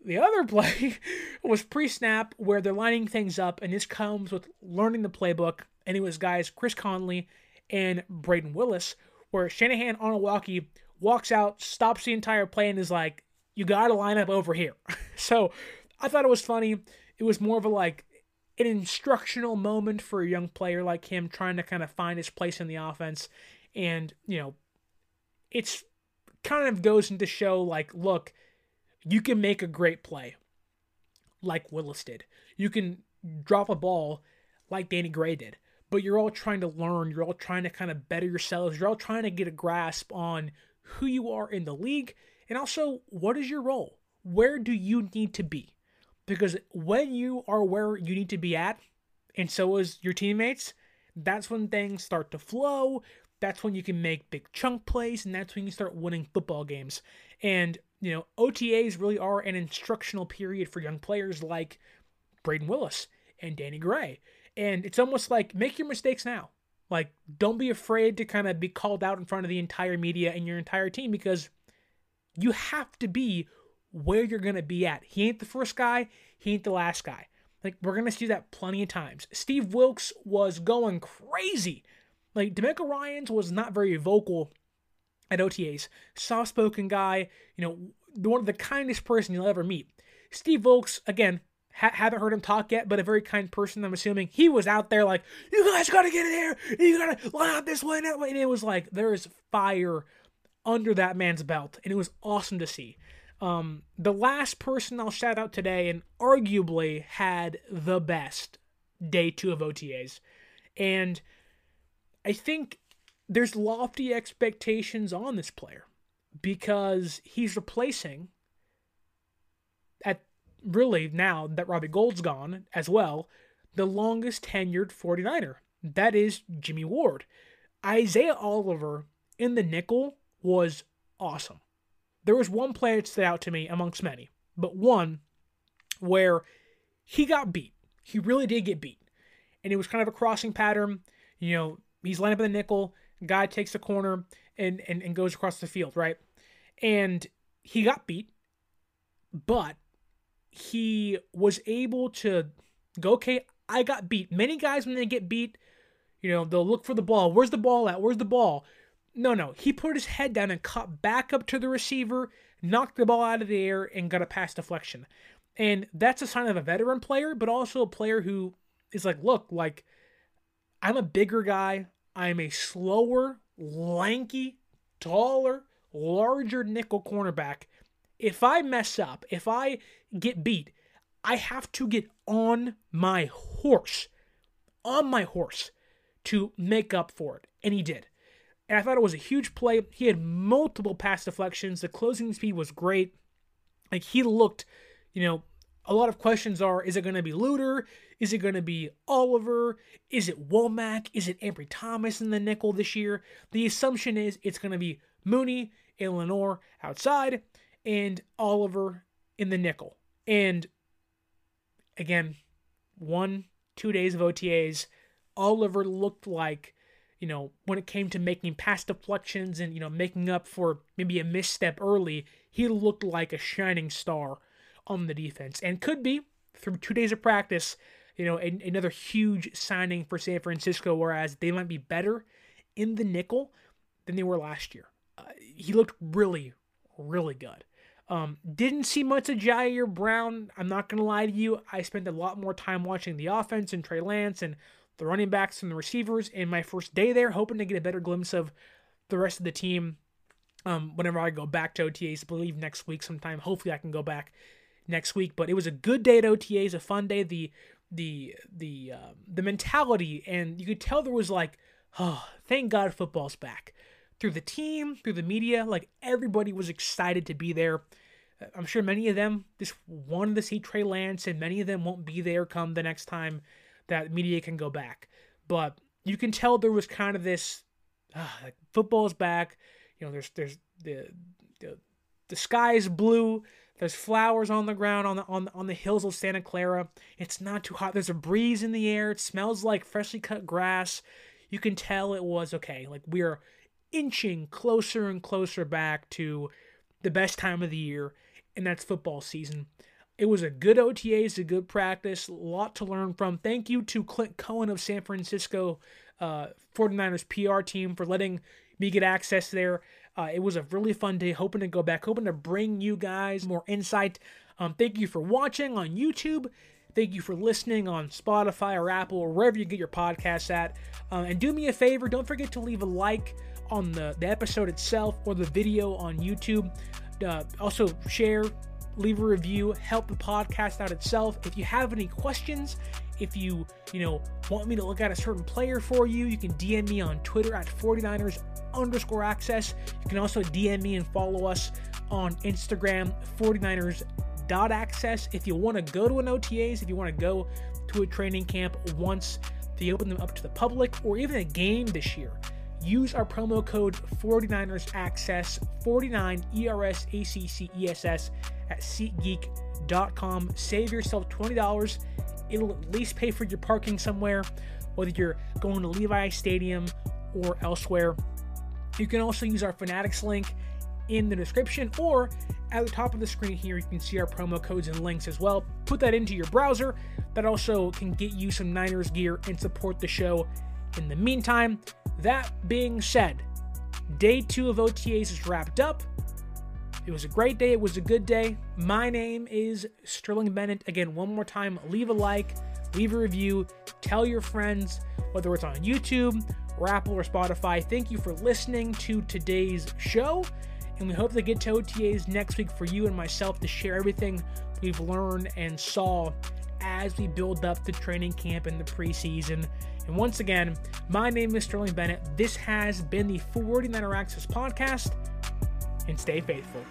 The other play was pre snap where they're lining things up, and this comes with learning the playbook. And it was guys Chris Conley and Brayden Willis, where Shanahan on a walkie walks out, stops the entire play, and is like, You got to line up over here. so I thought it was funny. It was more of a like an instructional moment for a young player like him trying to kind of find his place in the offense. And, you know, it's kind of goes into show like, look, you can make a great play like Willis did. You can drop a ball like Danny Gray did. But you're all trying to learn. You're all trying to kind of better yourselves. You're all trying to get a grasp on who you are in the league and also what is your role? Where do you need to be? Because when you are where you need to be at, and so is your teammates, that's when things start to flow. That's when you can make big chunk plays, and that's when you start winning football games. And, you know, OTAs really are an instructional period for young players like Brayden Willis and Danny Gray. And it's almost like make your mistakes now. Like, don't be afraid to kind of be called out in front of the entire media and your entire team because you have to be where you're going to be at. He ain't the first guy, he ain't the last guy. Like we're gonna see that plenty of times. Steve Wilks was going crazy. Like DeMeco Ryans was not very vocal at OTAs. Soft spoken guy, you know, one of the kindest person you'll ever meet. Steve Wilks, again, ha- haven't heard him talk yet, but a very kind person, I'm assuming. He was out there like, you guys gotta get in here, you gotta line up this way and that way. And it was like, there is fire under that man's belt, and it was awesome to see. Um, the last person I'll shout out today, and arguably had the best day two of OTAs. And I think there's lofty expectations on this player because he's replacing at really now that Robbie Gould's gone as well, the longest tenured 49er. That is Jimmy Ward. Isaiah Oliver in the nickel was awesome. There was one play that stood out to me amongst many, but one where he got beat. He really did get beat. And it was kind of a crossing pattern. You know, he's lined up in the nickel, guy takes the corner and, and, and goes across the field, right? And he got beat, but he was able to go, okay, I got beat. Many guys, when they get beat, you know, they'll look for the ball. Where's the ball at? Where's the ball? No, no. He put his head down and caught back up to the receiver, knocked the ball out of the air, and got a pass deflection. And that's a sign of a veteran player, but also a player who is like, look, like, I'm a bigger guy. I'm a slower, lanky, taller, larger nickel cornerback. If I mess up, if I get beat, I have to get on my horse, on my horse to make up for it. And he did. And I thought it was a huge play. He had multiple pass deflections. The closing speed was great. Like he looked, you know, a lot of questions are is it going to be Luter? Is it going to be Oliver? Is it Womack? Is it Ambry Thomas in the nickel this year? The assumption is it's going to be Mooney and Lenoir outside and Oliver in the nickel. And again, one, two days of OTAs, Oliver looked like you know, when it came to making pass deflections and, you know, making up for maybe a misstep early, he looked like a shining star on the defense and could be, through two days of practice, you know, another huge signing for San Francisco, whereas they might be better in the nickel than they were last year. Uh, he looked really, really good. Um, didn't see much of Ji'Ayir Brown. I'm not going to lie to you. I spent a lot more time watching the offense and Trey Lance and the running backs and the receivers in my first day there, hoping to get a better glimpse of the rest of the team um, whenever I go back to OTAs. I believe next week sometime. Hopefully, I can go back next week. But it was a good day at OTAs, a fun day. The the the uh, the mentality, and you could tell there was like, oh, thank God football's back. Through the team, through the media, like everybody was excited to be there. I'm sure many of them just wanted to see Trey Lance, and many of them won't be there come the next time that media can go back. But you can tell there was kind of this uh, like football's back. You know, there's there's the the the sky is blue. There's flowers on the ground on the on on the hills of Santa Clara. It's not too hot. There's a breeze in the air. It smells like freshly cut grass. You can tell it was okay. Like we're inching closer and closer back to the best time of the year, and that's football season. It was a good OTA, OTAs, a good practice, a lot to learn from. Thank you to Clint Cohen of San Francisco uh, 49ers PR team for letting me get access there. Uh, it was a really fun day. Hoping to go back, hoping to bring you guys more insight. Um, thank you for watching on YouTube. Thank you for listening on Spotify or Apple or wherever you get your podcasts at. Um, and do me a favor, don't forget to leave a like on the, the episode itself or the video on YouTube. Uh, also, share, leave a review, help the podcast out itself. If you have any questions, if you, you know, want me to look at a certain player for you, you can DM me on Twitter at 49ers underscore access. You can also DM me and follow us on Instagram, 49ers dot access. If you want to go to an OTAs, if you want to go to a training camp once they open them up to the public or even a game this year, use our promo code 49ers access 49 ERS ACC at SeatGeek.com. Save yourself $20. It'll at least pay for your parking somewhere, whether you're going to Levi Stadium or elsewhere. You can also use our Fanatics link in the description or at the top of the screen here, you can see our promo codes and links as well. Put that into your browser. that also can get you some Niners gear and support the show in the meantime. That being said, day two of OTAs is wrapped up. It was a great day. It was a good day. My name is Sterling Bennett. Again, one more time, leave a like, leave a review, tell your friends, whether it's on YouTube or Apple or Spotify. Thank you for listening to today's show. And we hope to get to OTAs next week for you and myself to share everything we've learned and saw as we build up the training camp and the preseason. And once again, my name is Sterling Bennett. This has been the 49er Access Podcast, and stay faithful.